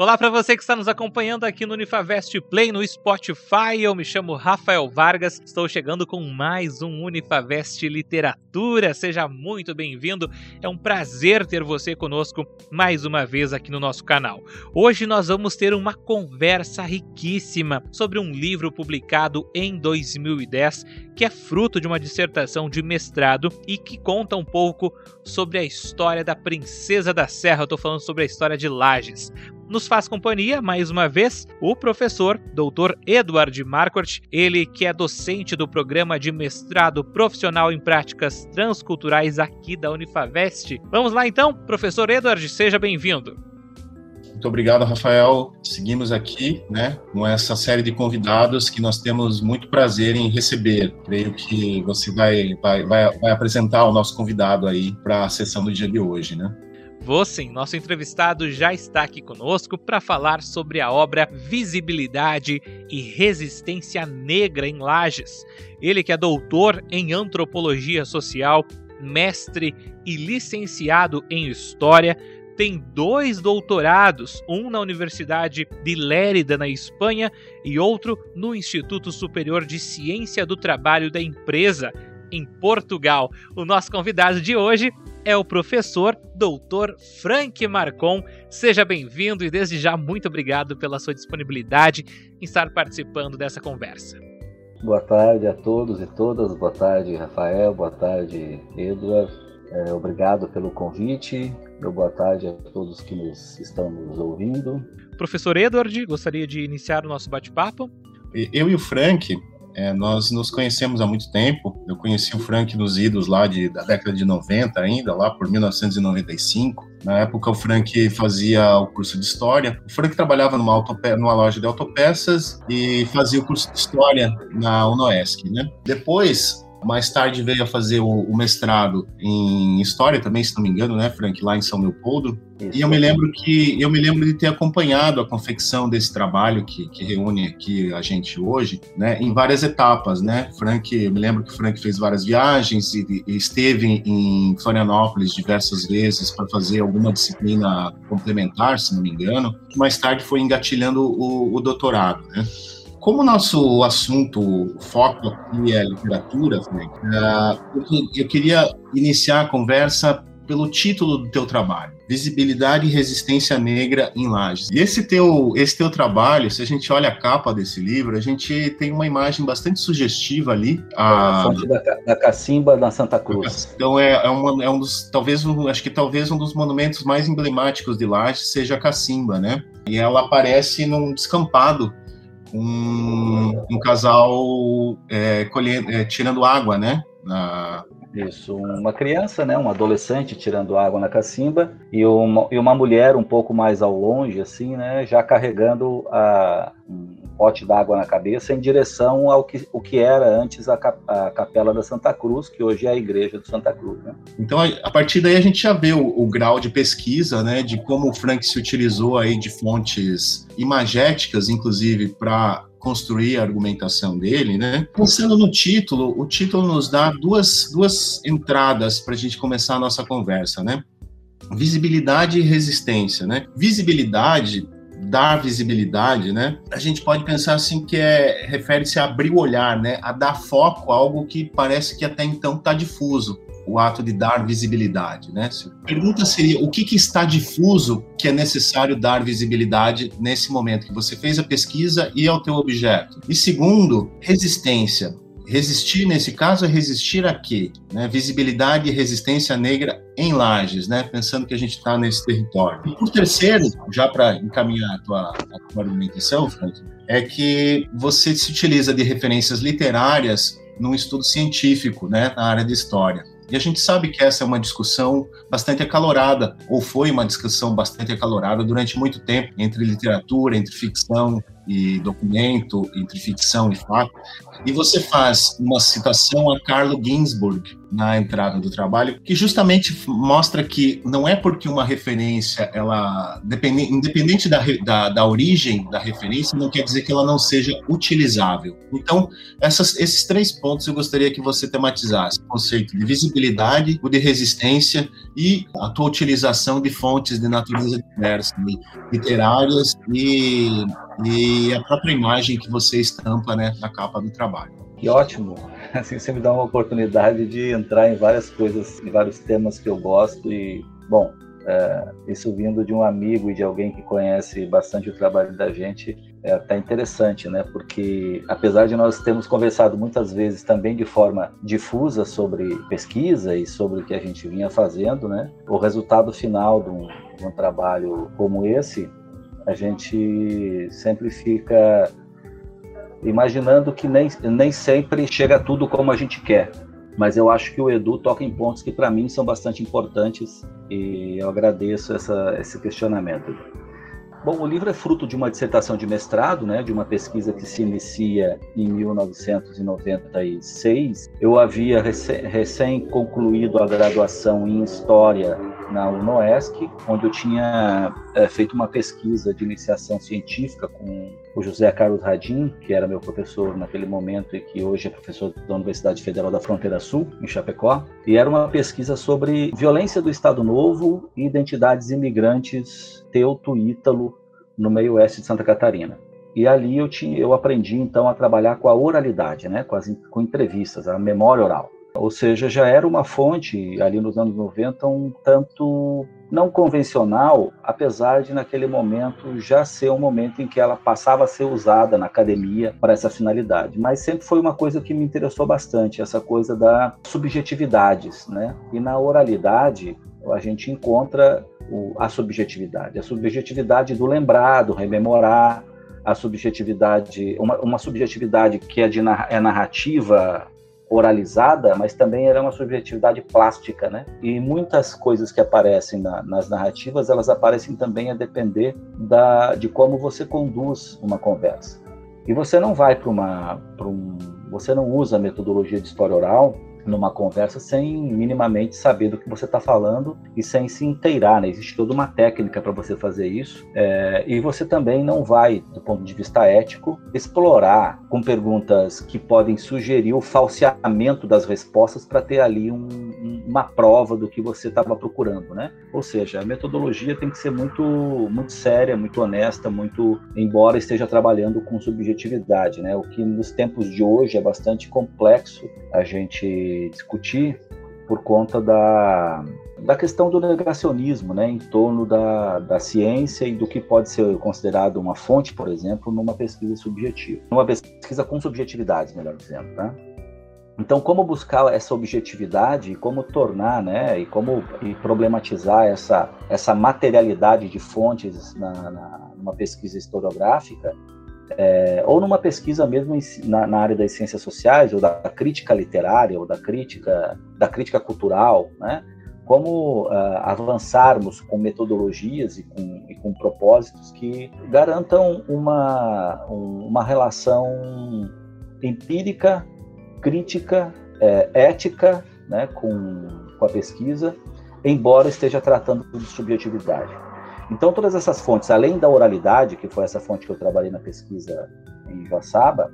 Olá para você que está nos acompanhando aqui no Unifavest Play no Spotify. Eu me chamo Rafael Vargas. Estou chegando com mais um Unifavest Literatura. Seja muito bem-vindo. É um prazer ter você conosco mais uma vez aqui no nosso canal. Hoje nós vamos ter uma conversa riquíssima sobre um livro publicado em 2010 que é fruto de uma dissertação de mestrado e que conta um pouco sobre a história da Princesa da Serra. Eu estou falando sobre a história de Lages. Nos faz companhia, mais uma vez, o professor Dr. Edward Marquardt, ele que é docente do programa de mestrado profissional em práticas transculturais aqui da Unifavest. Vamos lá então, professor Edward, seja bem-vindo. Muito obrigado, Rafael. Seguimos aqui, né, com essa série de convidados que nós temos muito prazer em receber. Creio que você vai, vai, vai, vai apresentar o nosso convidado aí para a sessão do dia de hoje, né? Vou sim, nosso entrevistado já está aqui conosco para falar sobre a obra Visibilidade e Resistência Negra em Lages. Ele que é doutor em antropologia social, mestre e licenciado em história, tem dois doutorados, um na Universidade de Lérida, na Espanha, e outro no Instituto Superior de Ciência do Trabalho da Empresa, em Portugal. O nosso convidado de hoje é o professor Dr. Frank Marcon. Seja bem-vindo e desde já muito obrigado pela sua disponibilidade em estar participando dessa conversa. Boa tarde a todos e todas. Boa tarde, Rafael. Boa tarde, Edward. É, obrigado pelo convite. Boa tarde a todos que nos estão nos ouvindo. Professor Edward, gostaria de iniciar o nosso bate-papo? Eu e o Frank, é, nós nos conhecemos há muito tempo. Eu conheci o Frank nos idos lá de, da década de 90 ainda, lá por 1995. Na época, o Frank fazia o curso de História. O Frank trabalhava numa, autope numa loja de autopeças e fazia o curso de História na UNOESC, né? Depois, mais tarde veio a fazer o, o, mestrado em história também, se não me engano, né, Frank, lá em São Leopoldo. Isso. E eu me lembro que eu me lembro de ter acompanhado a confecção desse trabalho que, que reúne aqui a gente hoje, né, em várias etapas, né. Frank, eu me lembro que o Frank fez várias viagens e, e esteve em Florianópolis diversas vezes para fazer alguma disciplina complementar, se não me engano. Mais tarde foi engatilhando o, o doutorado, né. Como o nosso assunto, o foco aqui é literatura, uh, eu queria iniciar a conversa pelo título do teu trabalho, Visibilidade e Resistência Negra em Lages. E esse teu, esse teu trabalho, se a gente olha a capa desse livro, a gente tem uma imagem bastante sugestiva ali. A, a fonte da, da Cacimba da Santa Cruz. Então é, é, uma, é um dos, talvez, um, acho que talvez um dos monumentos mais emblemáticos de Lages seja a Cacimba, né? E ela aparece num descampado um, um casal é, colhendo, é, tirando água, né? Na... Isso, uma criança, né, um adolescente tirando água na cacimba e uma, e uma mulher um pouco mais ao longe, assim, né, já carregando a, um pote d'água na cabeça em direção ao que, o que era antes a, cap, a Capela da Santa Cruz, que hoje é a Igreja do Santa Cruz. Né? Então, a partir daí a gente já vê o, o, grau de pesquisa, né, de como o Frank se utilizou aí de fontes imagéticas, inclusive, para construir a argumentação dele, né? Pensando no título, o título nos dá duas, duas entradas para a gente começar a nossa conversa, né? Visibilidade e resistência, né? Visibilidade dar visibilidade, né? A gente pode pensar assim que é refere-se a abrir o olhar, né? A dar foco a algo que parece que até então está difuso. O ato de dar visibilidade, né? A pergunta seria o que, que está difuso que é necessário dar visibilidade nesse momento que você fez a pesquisa e ao teu objeto. E segundo, resistência. Resistir, nesse caso, é resistir a quê? Né? Visibilidade e resistência negra em lajes, né? pensando que a gente está nesse território. E por terceiro, já para encaminhar a tua, a tua argumentação, Frank, é que você se utiliza de referências literárias num estudo científico, né, na área de história. E a gente sabe que essa é uma discussão bastante acalorada, ou foi uma discussão bastante acalorada durante muito tempo, entre literatura, entre ficção e documento, entre ficção e fato, e você faz uma citação a Carlo Ginzburg na entrada do trabalho, que justamente mostra que não é porque uma referência, ela independente da, da, da origem da referência, não quer dizer que ela não seja utilizável. Então, essas, esses três pontos eu gostaria que você tematizasse: o conceito de visibilidade, o de resistência e a tua utilização de fontes de natureza diversa, literárias e, e a própria imagem que você estampa né, na capa do trabalho. Que ótimo! Assim você me dá uma oportunidade de entrar em várias coisas, em vários temas que eu gosto e, bom, é, isso vindo de um amigo e de alguém que conhece bastante o trabalho da gente é até interessante, né? Porque apesar de nós termos conversado muitas vezes também de forma difusa sobre pesquisa e sobre o que a gente vinha fazendo, né? O resultado final de um, de um trabalho como esse, a gente sempre fica imaginando que nem, nem sempre chega tudo como a gente quer. Mas eu acho que o Edu toca em pontos que para mim são bastante importantes e eu agradeço essa, esse questionamento. Bom, o livro é fruto de uma dissertação de mestrado, né, de uma pesquisa que se inicia em 1996. Eu havia recém concluído a graduação em História na UNOESC, onde eu tinha é, feito uma pesquisa de iniciação científica com o José Carlos Radim, que era meu professor naquele momento e que hoje é professor da Universidade Federal da Fronteira Sul, em Chapecó. E era uma pesquisa sobre violência do Estado Novo e identidades imigrantes teuto-ítalo no meio oeste de Santa Catarina. E ali eu, tinha, eu aprendi então a trabalhar com a oralidade, né, com, as, com entrevistas, a memória oral. Ou seja, já era uma fonte, ali nos anos 90, um tanto não convencional, apesar de naquele momento já ser um momento em que ela passava a ser usada na academia para essa finalidade. Mas sempre foi uma coisa que me interessou bastante, essa coisa da subjetividades, né? E na oralidade a gente encontra a subjetividade, a subjetividade do lembrar, do rememorar, a subjetividade, uma, uma subjetividade que é de é narrativa oralizada, mas também era uma subjetividade plástica, né? E muitas coisas que aparecem na, nas narrativas, elas aparecem também a depender da, de como você conduz uma conversa. E você não vai para uma, um, você não usa a metodologia de história oral numa conversa sem minimamente saber do que você está falando e sem se inteirar, né? Existe toda uma técnica para você fazer isso. É, e você também não vai, do ponto de vista ético, explorar com perguntas que podem sugerir o falseamento das respostas para ter ali um, uma prova do que você estava procurando, né? Ou seja, a metodologia tem que ser muito, muito séria, muito honesta, muito, embora esteja trabalhando com subjetividade, né? O que nos tempos de hoje é bastante complexo a gente discutir por conta da, da questão do negacionismo, né, em torno da, da ciência e do que pode ser considerado uma fonte, por exemplo, numa pesquisa subjetiva, numa pesquisa com subjetividades, melhor dizendo, tá? Então, como buscar essa objetividade como tornar, né, e como e problematizar essa, essa materialidade de fontes na, na, numa pesquisa historiográfica, é, ou numa pesquisa mesmo em, na, na, área das ciências sociais, ou da crítica literária, ou da crítica, da crítica cultural, né? como uh, avançarmos com metodologias e com, e com, propósitos que garantam uma, uma relação empírica, crítica, é, ética né, com, com a pesquisa, embora esteja tratando de subjetividade. Então, todas essas fontes, além da oralidade, que foi essa fonte que eu trabalhei na pesquisa em Joaçaba,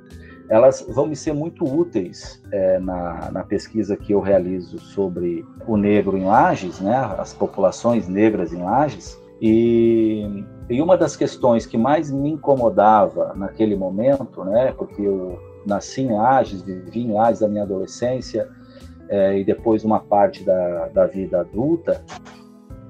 elas vão me ser muito úteis é, na, na, pesquisa que eu realizo sobre o negro em Lages, né, as populações negras em Lages. E, e uma das questões que mais me incomodava naquele momento, né, porque eu nasci em Lages, vivi em Lages a minha adolescência é, e depois uma parte da, da vida adulta,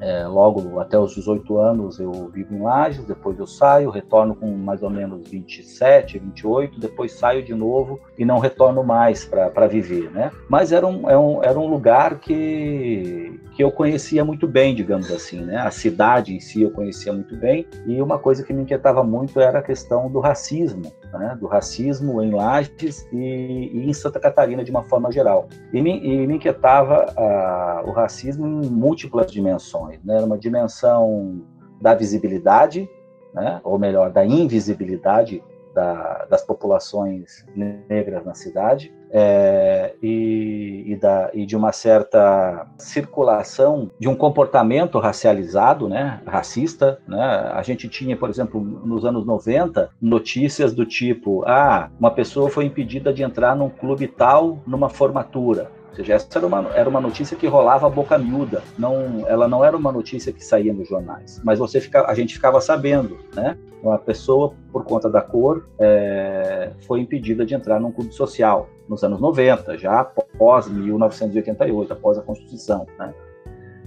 é, logo até os 18 anos eu vivo em Lages, depois eu saio, retorno com mais ou menos 27, 28, depois saio de novo e não retorno mais para viver, né? Mas era um, era é um, era um lugar que, que eu conhecia muito bem, digamos assim, né? A cidade em si eu conhecia muito bem e uma coisa que me inquietava muito era a questão do racismo, né? Do racismo em Lages e, e em Santa Catarina de uma forma geral. E me, e me inquietava uh, o racismo em múltiplas dimensões, né? Uma dimensão da visibilidade, né? ou melhor, da invisibilidade da, das populações negras na cidade é, e, e, da, e, de uma certa circulação de um comportamento racializado, né, racista. Né? A gente tinha, por exemplo, nos anos 90, notícias do tipo: ah, uma pessoa foi impedida de entrar num clube tal numa formatura. Ou seja, essa era uma, era uma notícia que rolava boca miúda, não, ela não era uma notícia que saía nos jornais, mas você fica, a gente ficava sabendo, né? Uma pessoa, por conta da cor, é, foi impedida de entrar num clube social nos anos 90, já após 1988, após a Constituição, né?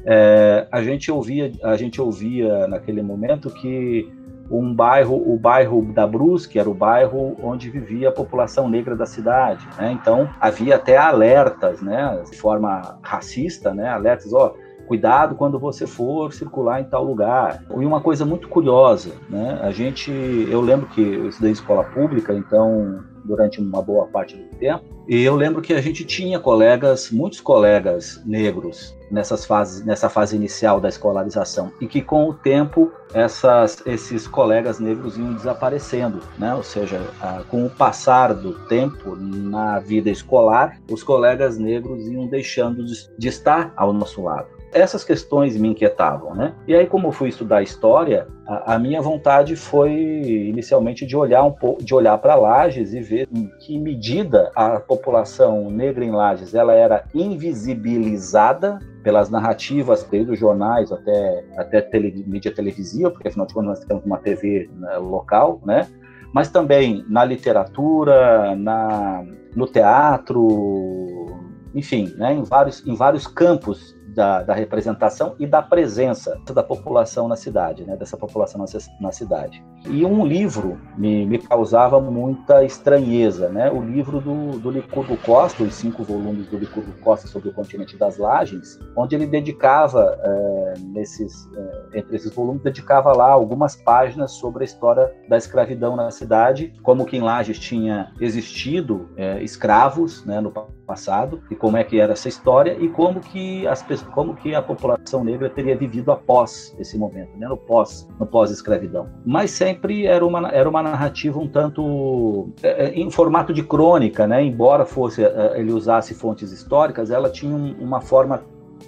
É, a gente ouvia, a gente ouvia naquele momento que um bairro, o bairro da Brusque era o bairro onde vivia a população negra da cidade, né? Então havia até alertas, né, de forma racista, né, alertas, ó, cuidado quando você for circular em tal lugar. E uma coisa muito curiosa, né? A gente, eu lembro que eu estudei escola pública, então durante uma boa parte do tempo. E eu lembro que a gente tinha colegas, muitos colegas negros nessas fases, nessa fase inicial da escolarização e que com o tempo essas, esses colegas negros iam desaparecendo, né? Ou seja, a, com o passar do tempo na vida escolar, os colegas negros iam deixando de, de estar ao nosso lado. Essas questões me inquietavam, né? E aí, como eu fui estudar história, a, a minha vontade foi inicialmente de olhar um pouco, de olhar para Lages e ver em que medida a população negra em Lages ela era invisibilizada pelas narrativas, desde os jornais até até tele, mídia televisiva, porque afinal de contas nós temos uma TV né, local, né? Mas também na literatura, na no teatro, enfim, né, em vários em vários campos da, da, representação e da presença da população na cidade, né, dessa população na, cidade. E um livro me, me, causava muita estranheza, né, o livro do, do Licurgo Costa, os cinco volumes do Licurgo Costa sobre o continente das lajes, onde ele dedicava, é, nesses, é, entre esses volumes, dedicava lá algumas páginas sobre a história da escravidão na cidade, como que em Lages tinha existido é, escravos né, no passado, e como é que era essa história, e como que as como que a população negra teria vivido após esse momento, né, no pós, no pós-escravidão. Mas sempre era uma era uma narrativa um tanto é, em formato de crônica, né, embora fosse é, ele usasse fontes históricas, ela tinha um, uma forma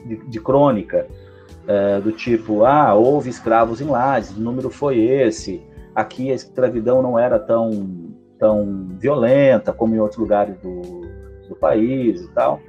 de, de crônica é, do tipo, ah, houve escravos em Lages, o número foi esse, aqui a escravidão não era tão tão violenta como em outros lugares do país e tal.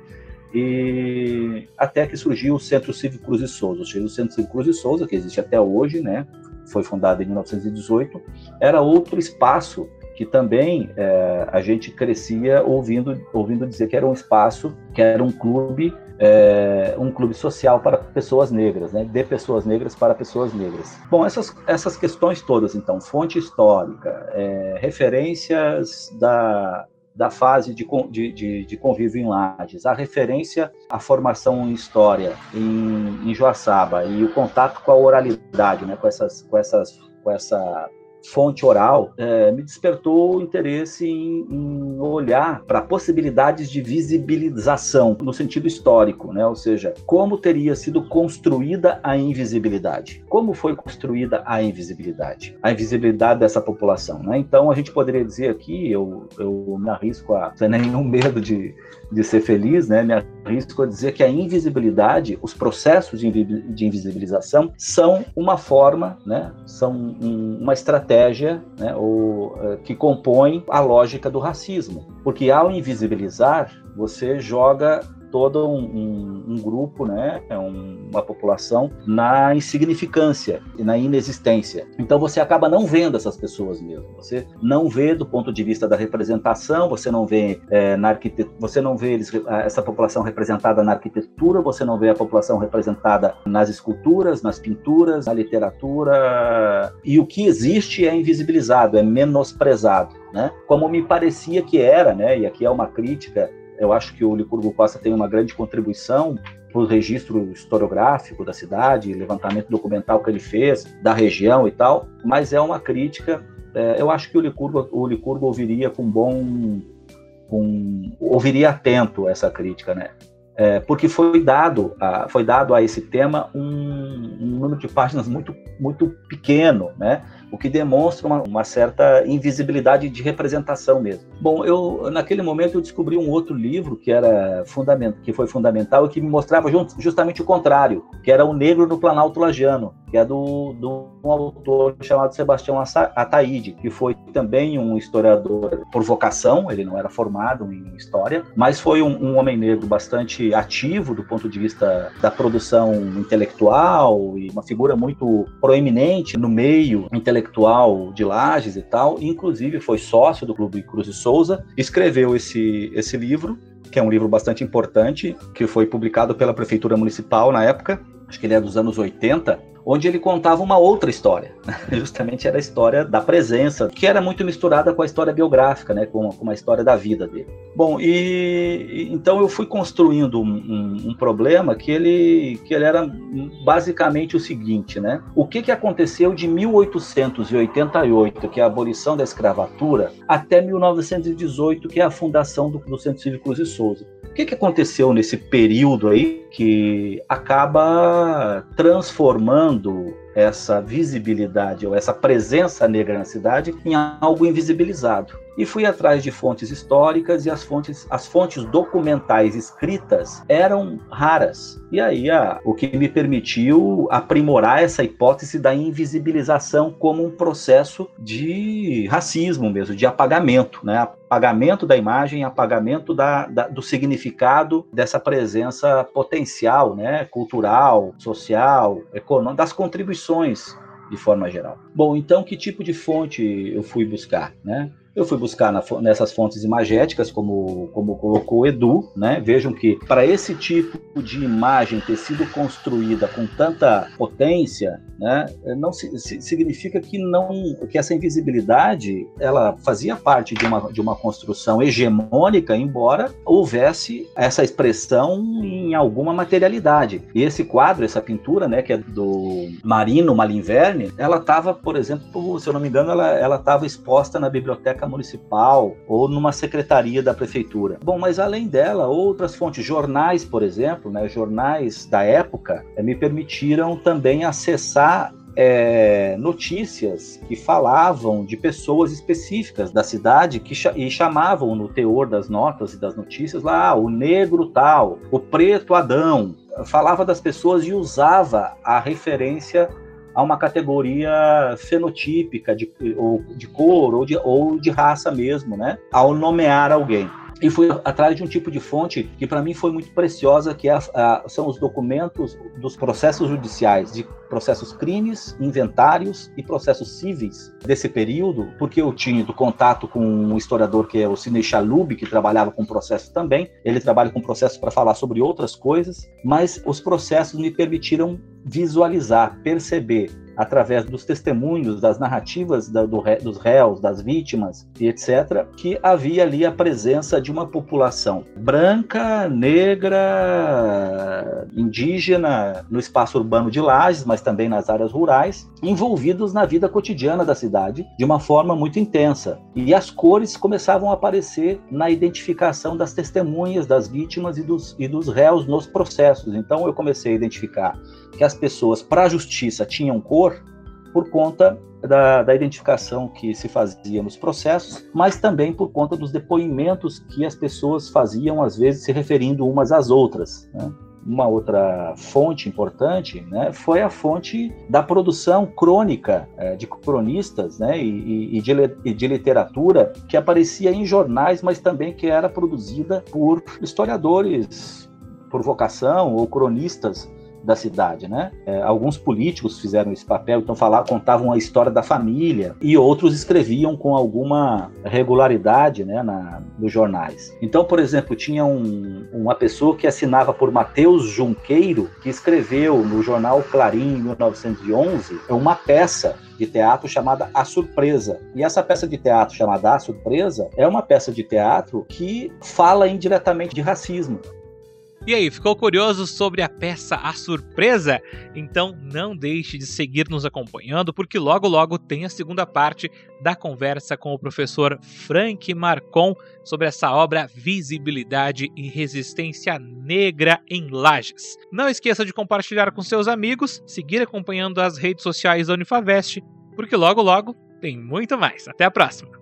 E até que surgiu o Centro Cívico Cruz e Souza. O Centro Cívico Cruz e Souza, que existe até hoje, né? foi fundado em 1918, era outro espaço que também é, a gente crescia ouvindo, ouvindo dizer que era um espaço, que era um clube, é, um clube social para pessoas negras, né, de pessoas negras para pessoas negras. Bom, essas, essas questões todas, então, fonte histórica, é, referências da, da fase de, de, de, convívio em Lages, a referência à formação em história em, em Joaçaba e o contato com a oralidade, né, com, essas, com, essas, com essa fonte oral, é, me despertou o interesse em, em olhar para possibilidades de visibilização no sentido histórico, né? ou seja, como teria sido construída a invisibilidade. Como foi construída a invisibilidade? A invisibilidade dessa população. Né? Então, a gente poderia dizer aqui, eu, eu me arrisco a, sem nenhum medo de, de ser feliz, né? me arrisco a dizer que a invisibilidade, os processos de, invisibilização, são uma forma, né? são um, uma estratégia estratégia né, ou, uh, que compõe a lógica do racismo. Porque ao invisibilizar, você joga todo um, um, um grupo, né, é uma população na insignificância e na inexistência. Então você acaba não vendo essas pessoas mesmo. Você não vê do ponto de vista da representação, você não vê é, na arquitetura, você não vê eles, essa população representada na arquitetura, você não vê a população representada nas esculturas, nas pinturas, na literatura. E o que existe é invisibilizado, é menosprezado. Né? Como me parecia que era, né? E aqui é uma crítica eu acho que o Licurgo Costa tem uma grande contribuição para o registro historiográfico da cidade, levantamento documental que ele fez da região e tal, mas é uma crítica. É, eu acho que o Licurgo, o Licurgo ouviria com bom, com, ouviria atento essa crítica, né? É, porque foi dado, a, foi dado a esse tema um, um número de páginas muito, muito pequeno, né? O que demonstra uma, uma, certa invisibilidade de representação mesmo. Bom, eu naquele momento eu descobri um outro livro que era fundament, que foi fundamental e que me mostrava justamente o contrário, que era o Negro no Planalto Lagiano, que é do, do um autor chamado Sebastião Ataíde, que foi também um historiador por vocação, ele não era formado em história, mas foi um, um homem negro bastante ativo do ponto de vista da produção intelectual e uma figura muito proeminente no meio intelectual de Lages e tal, inclusive foi sócio do Clube Cruz de Souza, escreveu esse, esse livro, que é um livro bastante importante, que foi publicado pela Prefeitura Municipal na época, acho que ele é dos anos 80, onde ele contava uma outra história. Justamente era a história da presença, que era muito misturada com a história biográfica, né, com, com a história da vida dele. Bom, e então eu fui construindo um, um, um, problema que ele, que ele era basicamente o seguinte, né? O que, que aconteceu de 1888, que é a abolição da escravatura, até 1918, que é a fundação do, do Centro Cívico Cruz e Souza? O que, que aconteceu nesse período aí que acaba transformando essa visibilidade ou essa presença negra na cidade em algo invisibilizado. E fui atrás de fontes históricas e as fontes, as fontes documentais escritas eram raras. E aí a, o que me permitiu aprimorar essa hipótese da invisibilização como um processo de racismo mesmo, de apagamento, né? apagamento da imagem, apagamento da, da, do significado dessa presença potencial, né? cultural, social, econômica, das contribuições de forma geral. Bom, então que tipo de fonte eu fui buscar, né? Eu fui buscar na, nessas fontes imagéticas, como, como colocou o Edu, né? Vejam que para esse tipo de imagem ter sido construída com tanta potência, né? Não se, se, significa que não que essa invisibilidade ela fazia parte de uma, de uma construção hegemônica, embora houvesse essa expressão em alguma materialidade. E esse quadro, essa pintura, né, que é do Marino Malinverne, ela estava, por exemplo, se eu não me engano, ela estava exposta na biblioteca biblioteca municipal ou numa secretaria da prefeitura. Bom, mas além dela, outras fontes, jornais, por exemplo, né, jornais da época, eh, me permitiram também acessar é, notícias que falavam de pessoas específicas da cidade que e chamavam no teor das notas e das notícias lá ah, o negro tal, o preto Adão. Falava das pessoas e usava a referência a uma categoria fenotípica de, ou de cor ou de, ou de raça mesmo, né? Ao nomear alguém e fui atrás de um tipo de fonte que para mim foi muito preciosa, que é a, a, são os documentos dos processos judiciais, de processos crimes, inventários e processos cíveis desse período, porque eu tinha do contato com um historiador que é o Cine Chalub, que trabalhava com processos também. Ele trabalha com processos para falar sobre outras coisas, mas os processos me permitiram visualizar, perceber através dos testemunhos, das narrativas da, do, dos réus, das vítimas e etc., que havia ali a presença de uma população branca, negra, indígena no espaço urbano de Lages, mas também nas áreas rurais, envolvidos na vida cotidiana da cidade de uma forma muito intensa. E as cores começavam a aparecer na identificação das testemunhas, das vítimas e dos, e dos réus nos processos. Então eu comecei a identificar que as pessoas para a justiça tinham cor por conta da, da, identificação que se fazia nos processos, mas também por conta dos depoimentos que as pessoas faziam, às vezes se referindo umas às outras. Né? Uma outra fonte importante né, foi a fonte da produção crônica é, de cronistas né, e, e, de, e de literatura que aparecia em jornais, mas também que era produzida por historiadores por vocação ou cronistas da cidade, né? É, alguns políticos fizeram esse papel, então falavam, contavam a história da família e outros escreviam com alguma regularidade, né, na, nos jornais. Então, por exemplo, tinha um, uma pessoa que assinava por Mateus Junqueiro que escreveu no jornal Clarim em 1911 uma peça de teatro chamada A Surpresa. E essa peça de teatro chamada A Surpresa é uma peça de teatro que fala indiretamente de racismo. E aí, ficou curioso sobre a peça A Surpresa? Então não deixe de seguir nos acompanhando, porque logo logo tem a segunda parte da conversa com o professor Frank Marcon sobre essa obra Visibilidade e Resistência Negra em Lages. Não esqueça de compartilhar com seus amigos, seguir acompanhando as redes sociais da Unifavest porque logo logo tem muito mais. Até a próxima!